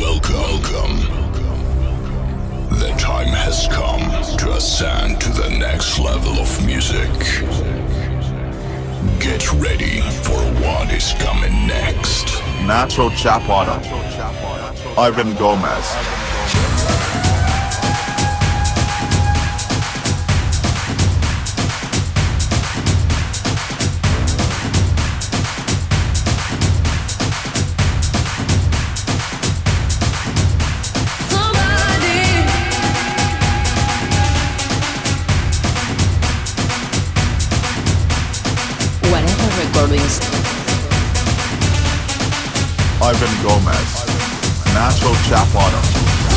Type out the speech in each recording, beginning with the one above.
Welcome. Welcome. The time has come to ascend to the next level of music. Get ready for what is coming next. Nacho Chapado. Ivan Gomez. Ivan Gomez, Nacho Chapado,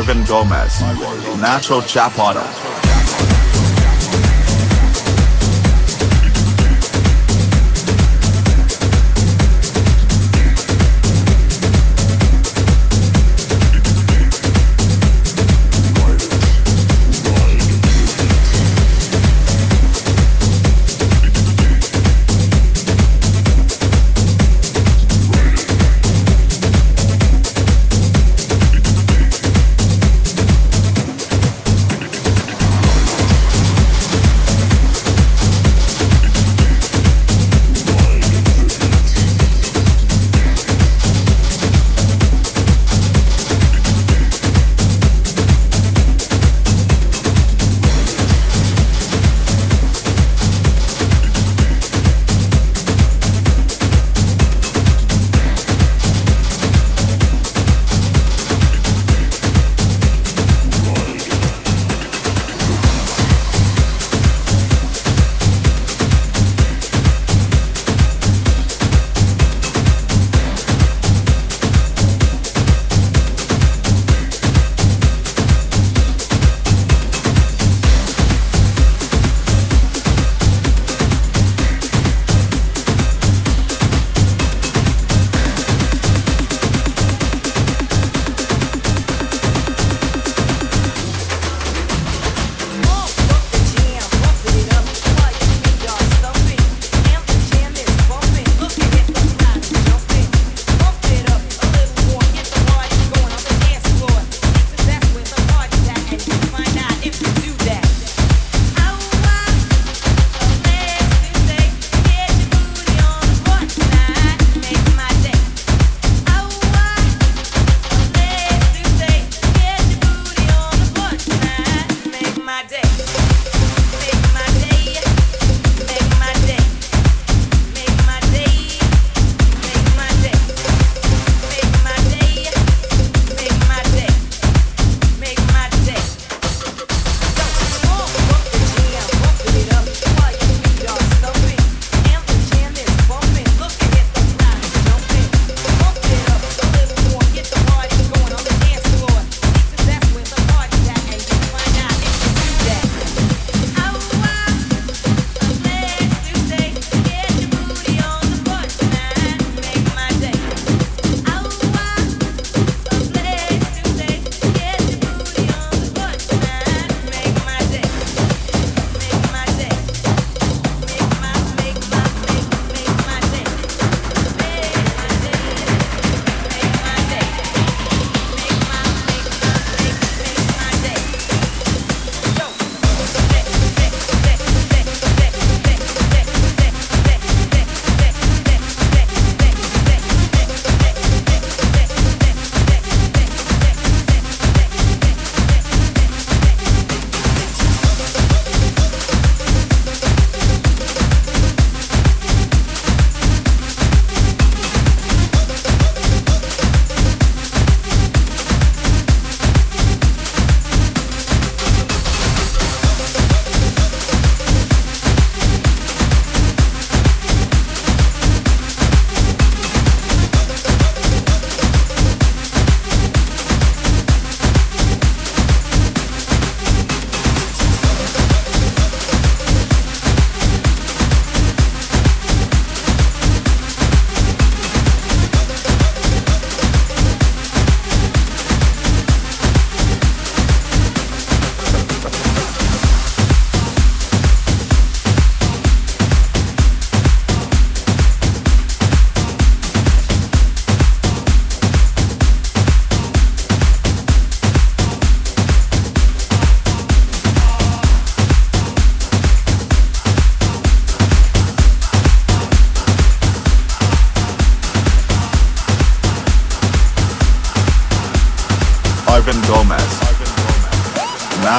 Ivan Gomez. Nacho Chapado.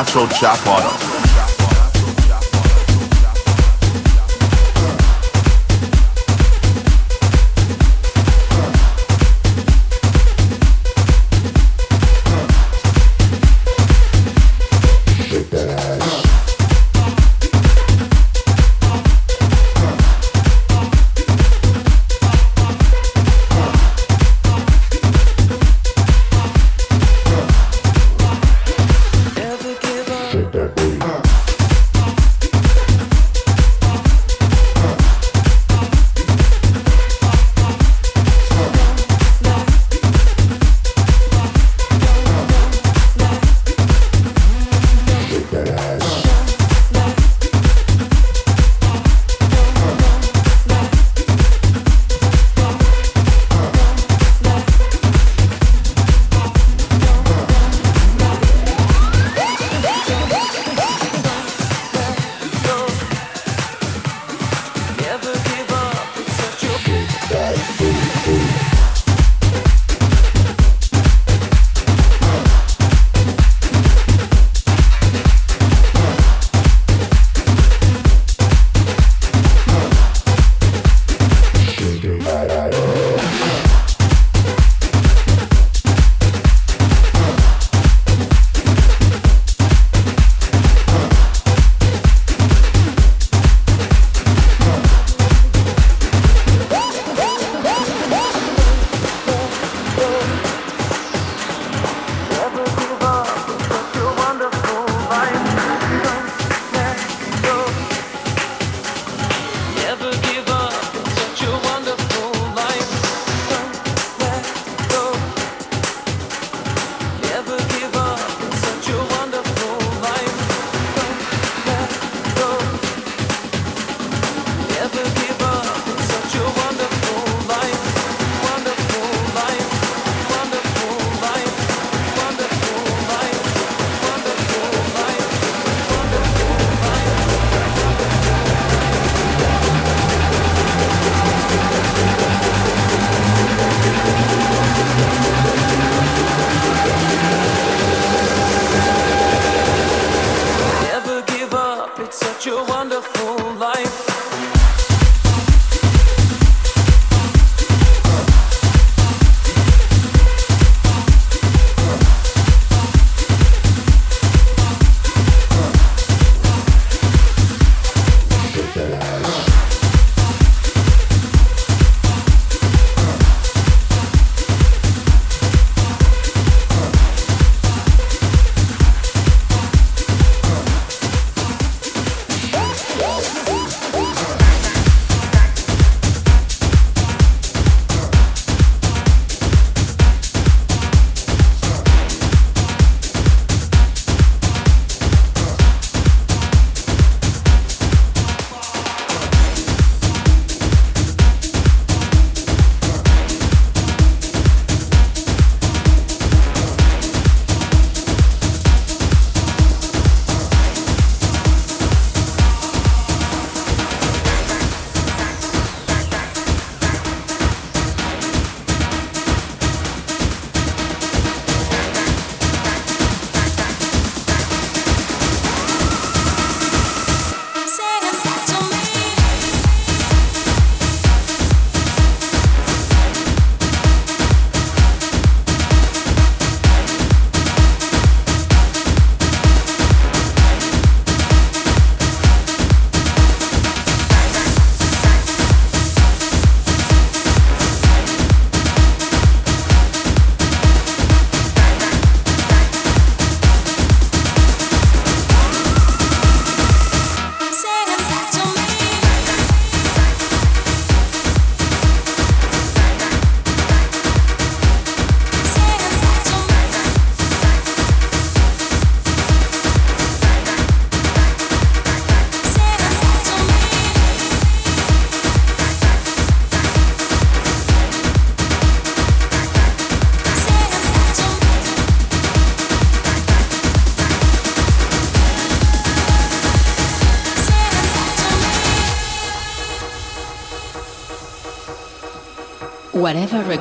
Nacho Chap Whatever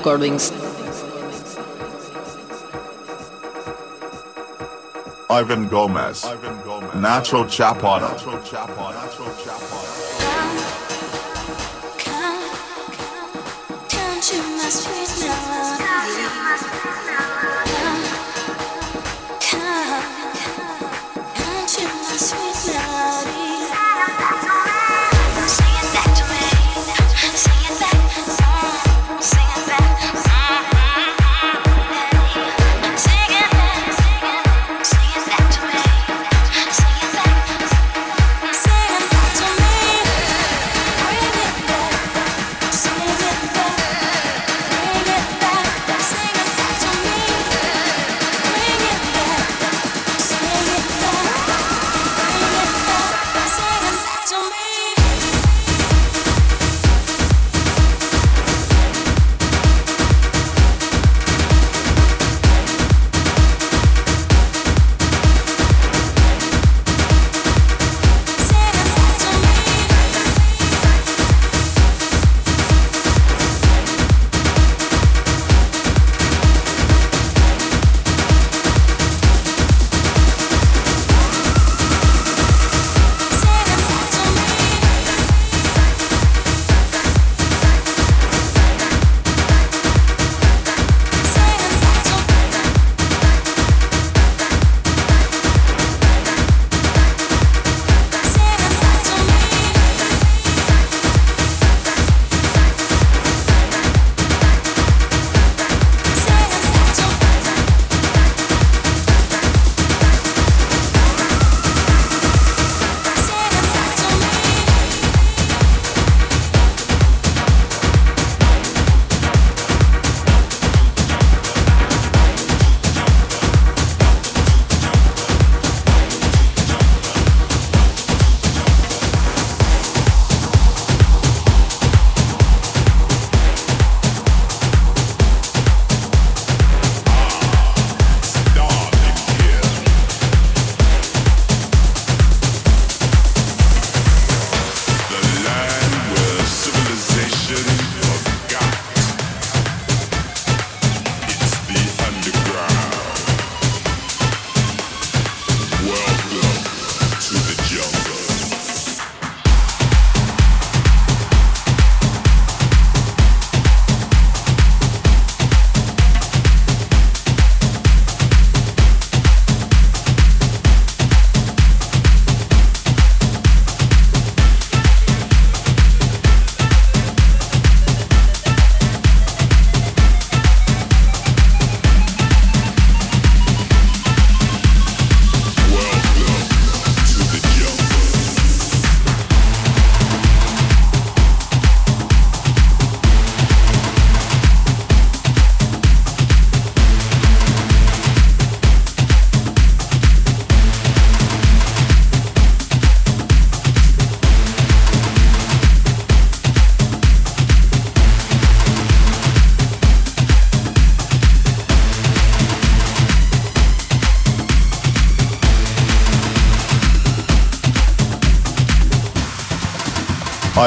Recordings. Ivan Gomez. Ivan Gomez. Nacho Chapado. Come to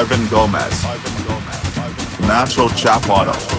Ivan Gomez. Nacho Chapado.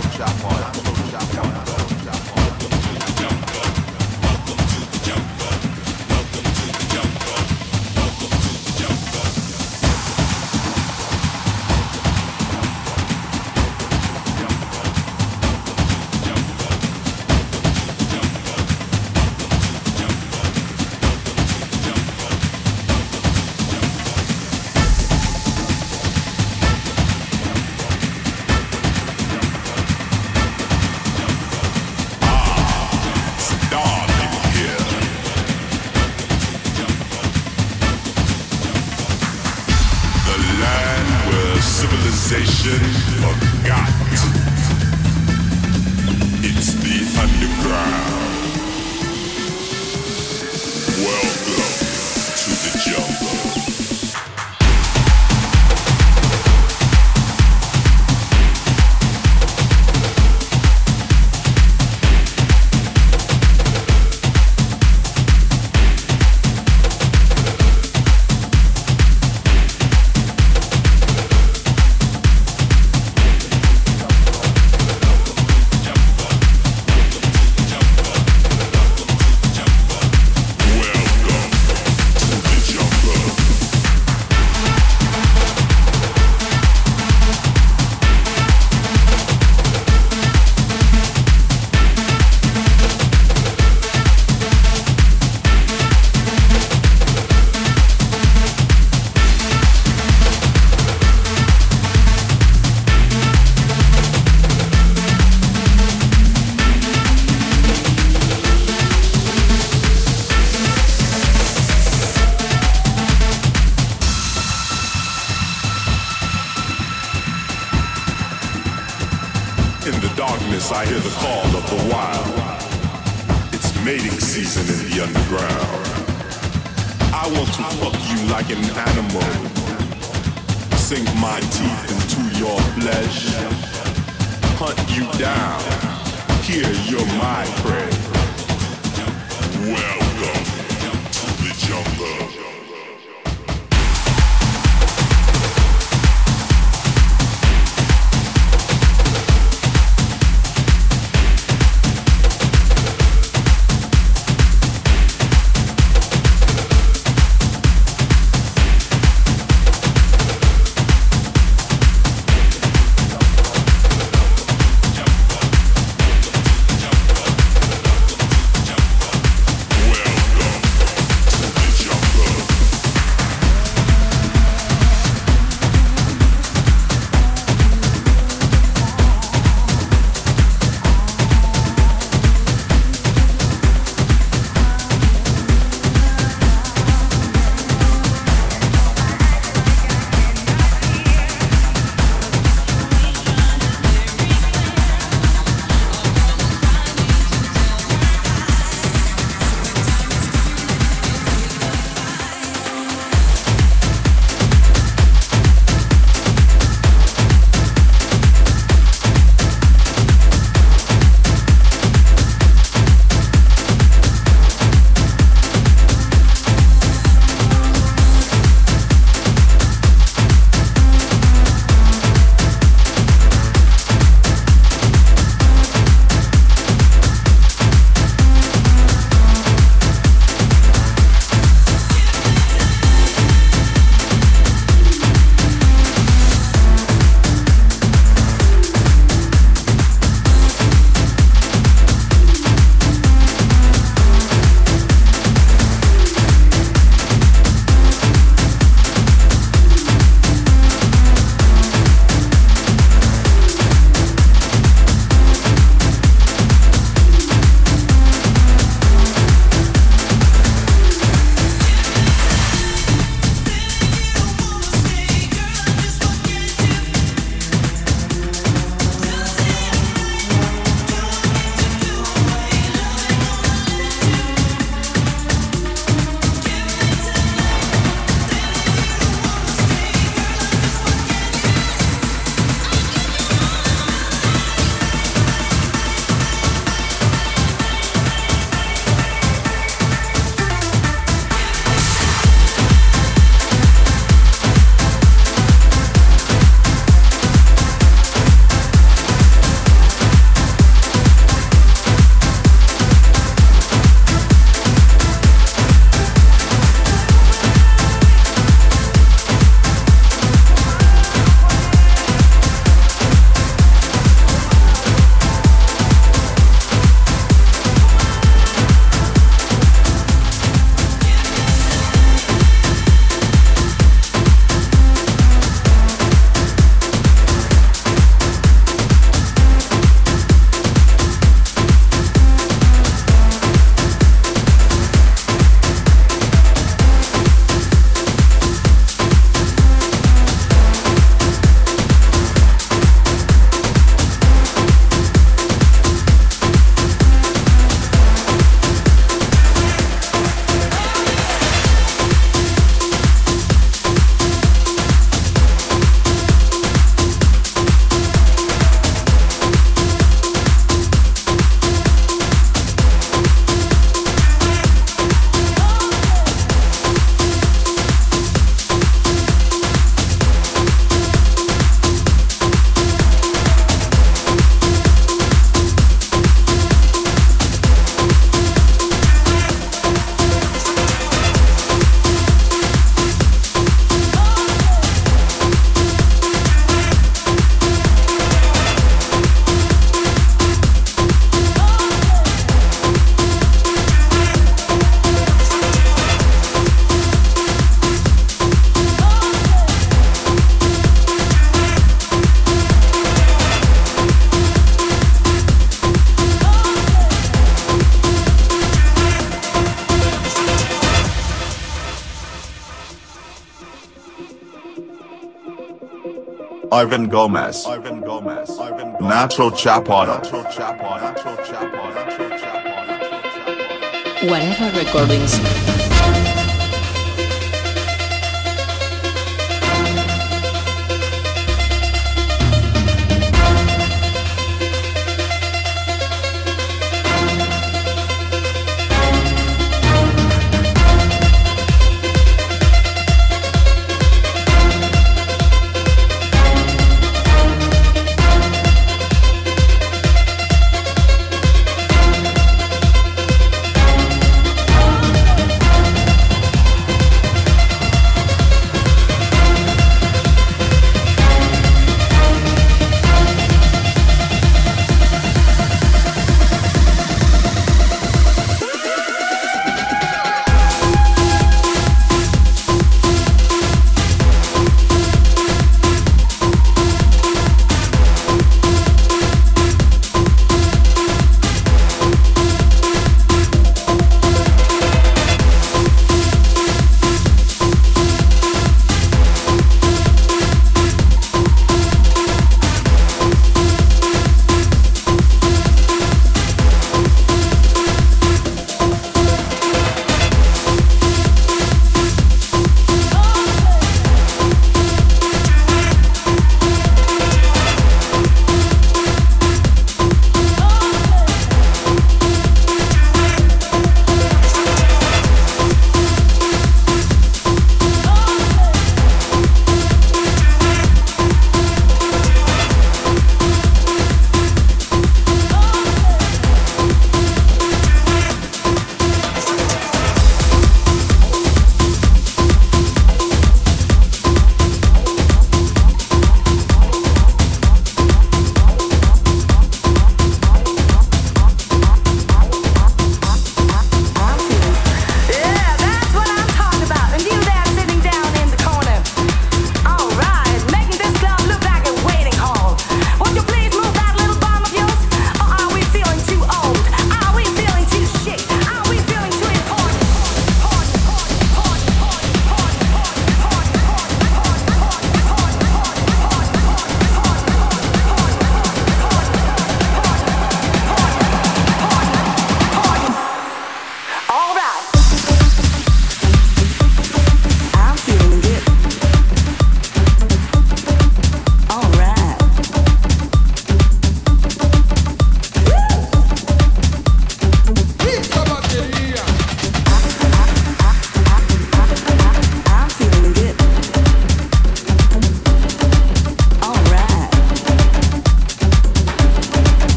Ivan Gomez, Ivan Gomez, Ivan Gomez, Nacho Chapado, Nacho Chapado, Nacho Chapado, Nacho Chapado, Whatever recordings.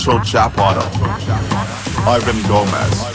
Nacho Chap Ivan Gomez.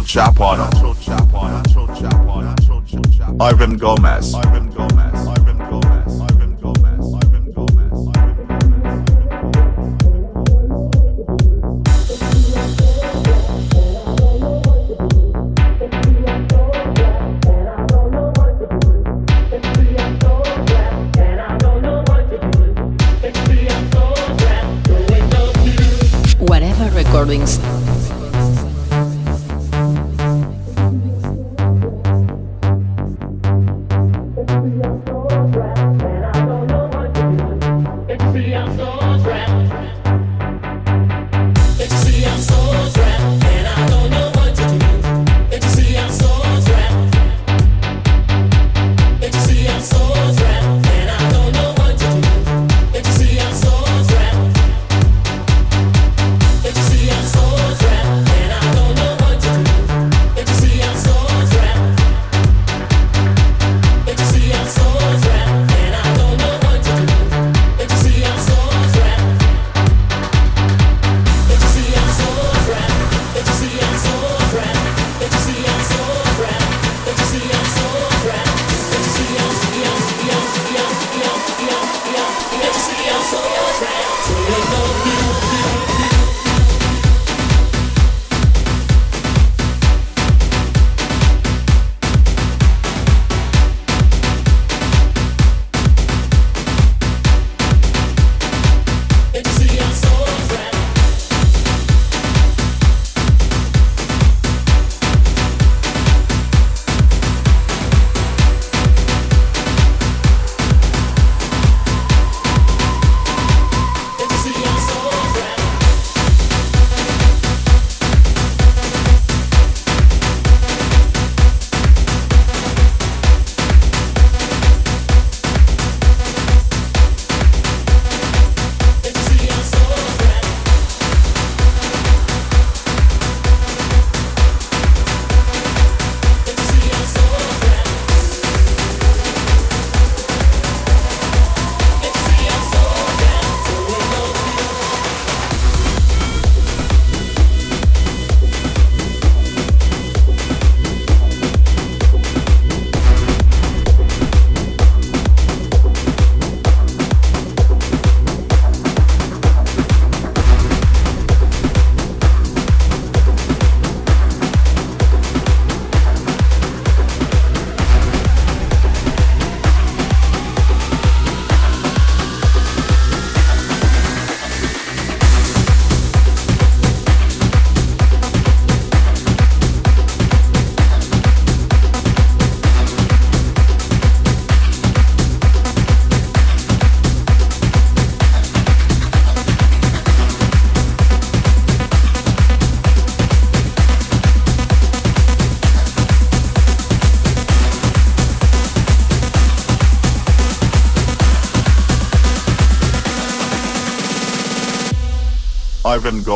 Chapado. Ivan Gomez. Ivan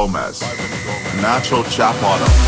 Gomez. Nacho Chapado.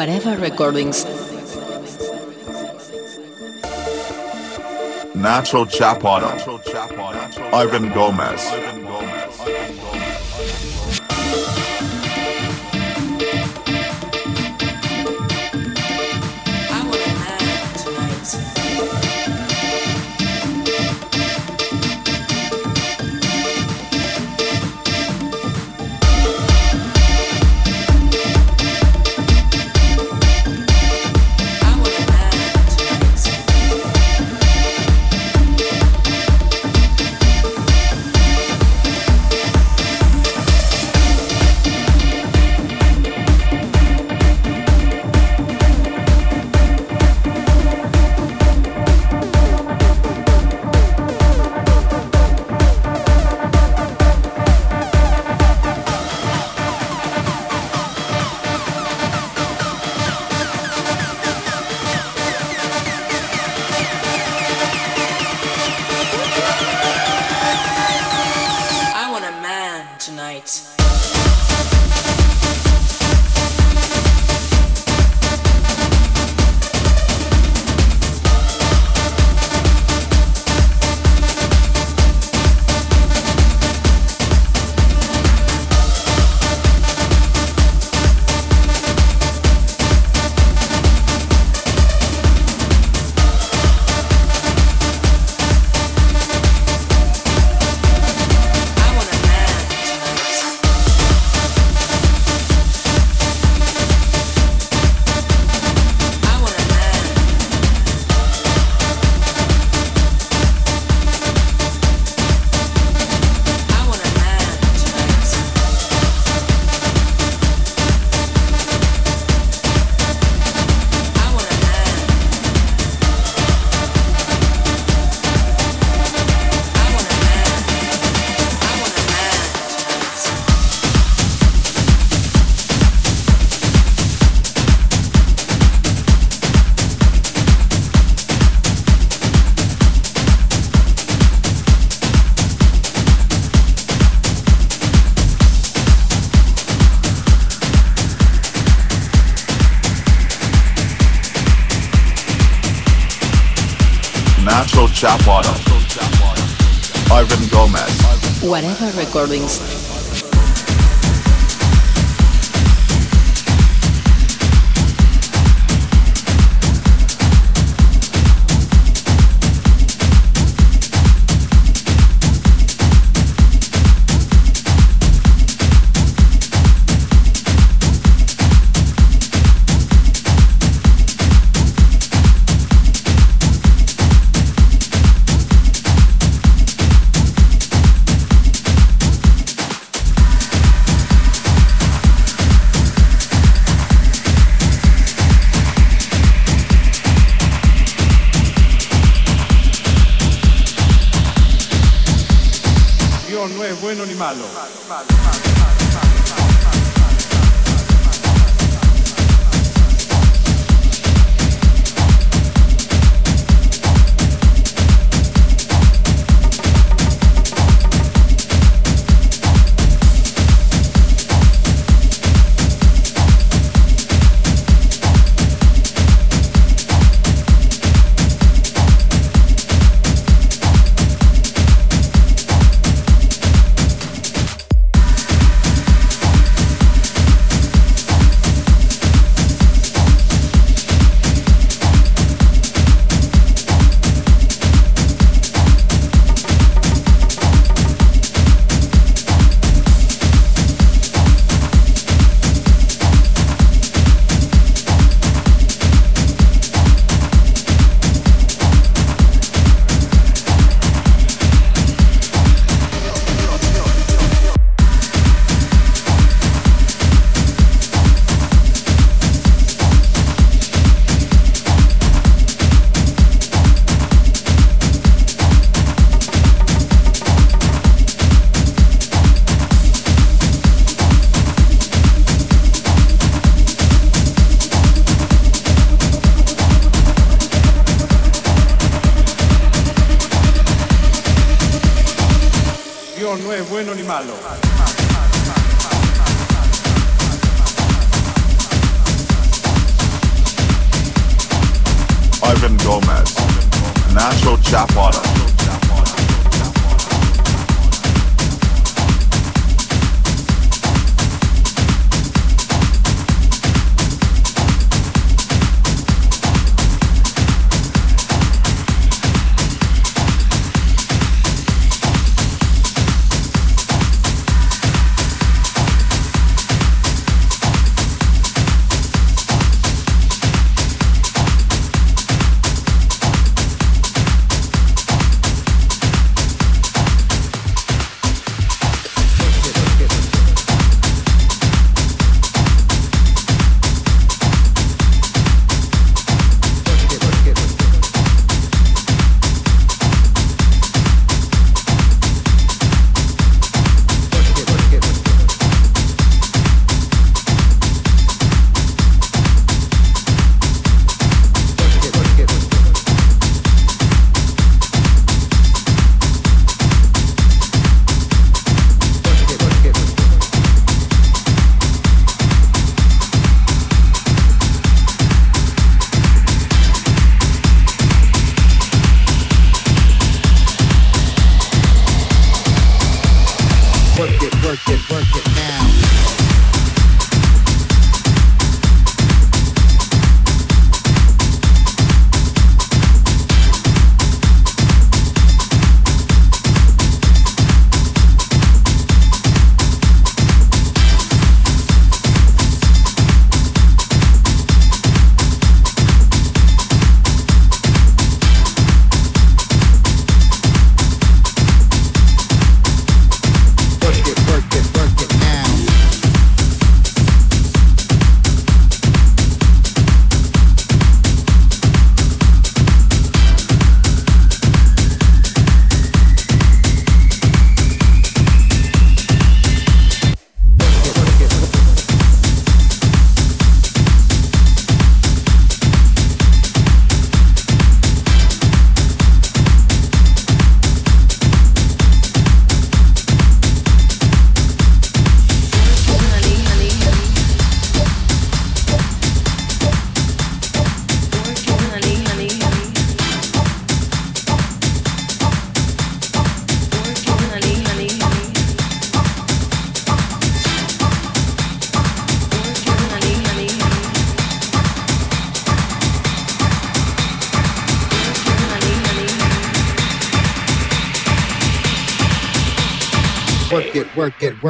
Whatever Recordings. Nacho Chapado. Ivan Gomez. Chapwana, Ivan Gomez. Whatever recordings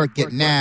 work it, now.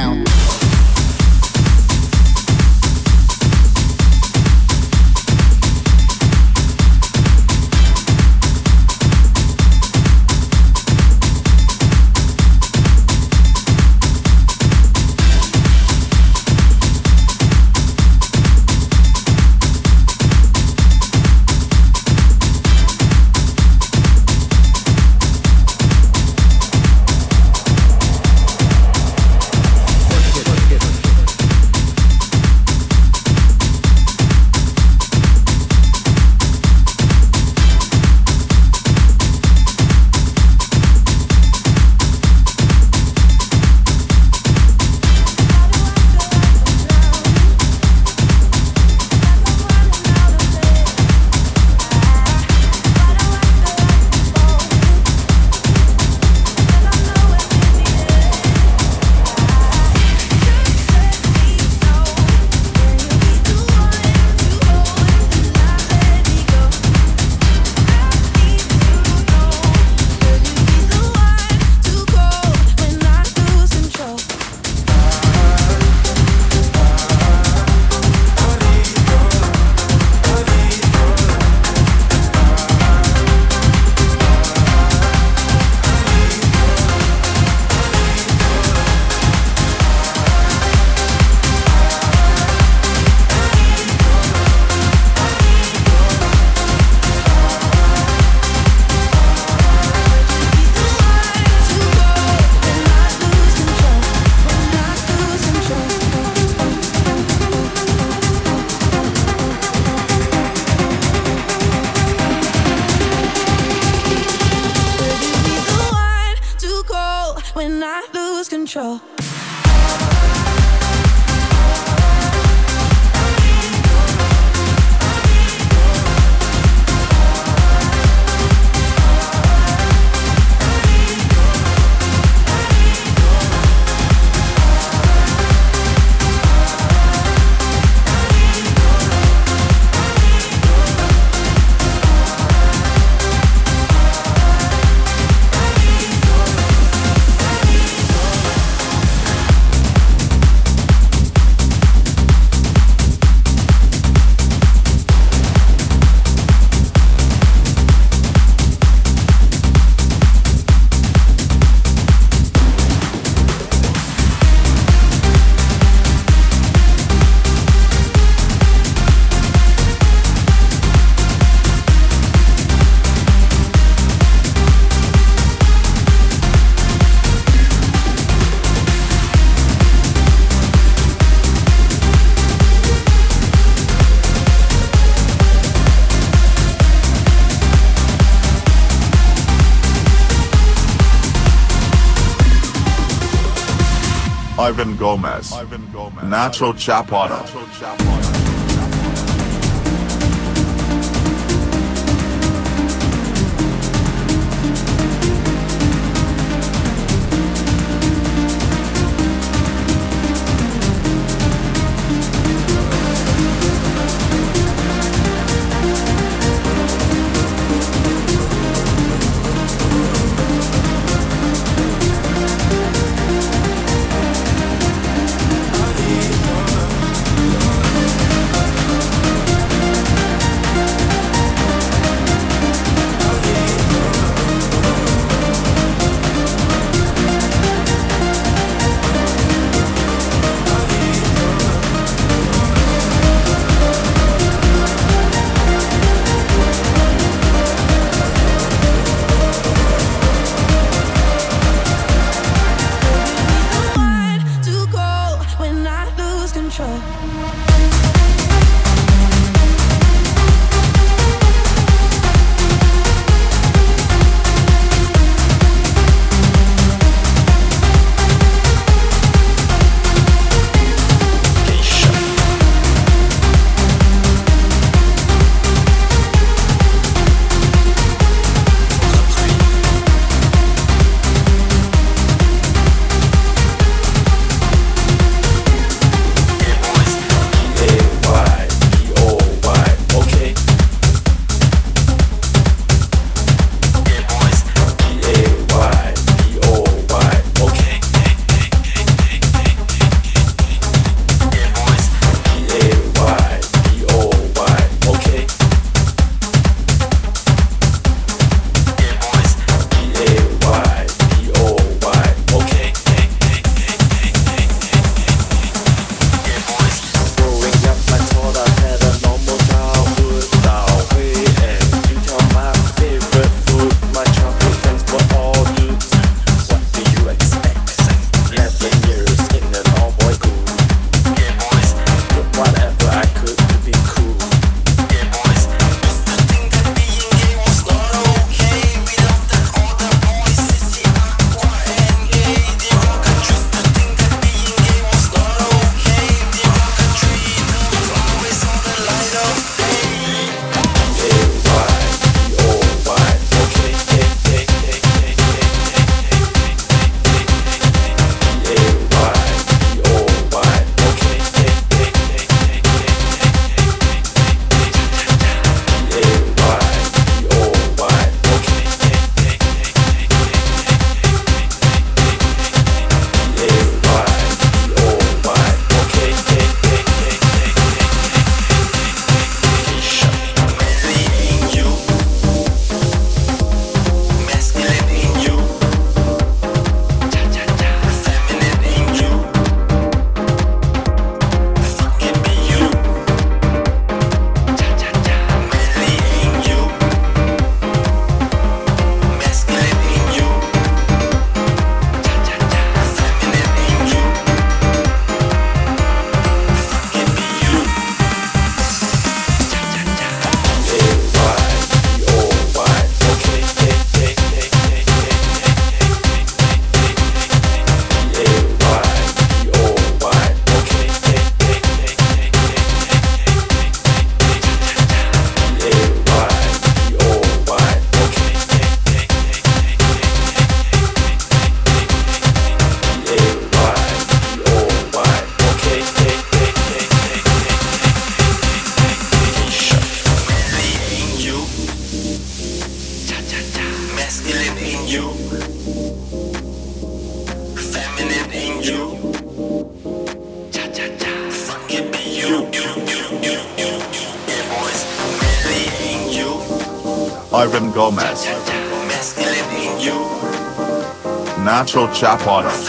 Gomez. Ivan Gomez. Nacho Chapado. Nacho Chapado. Chapone.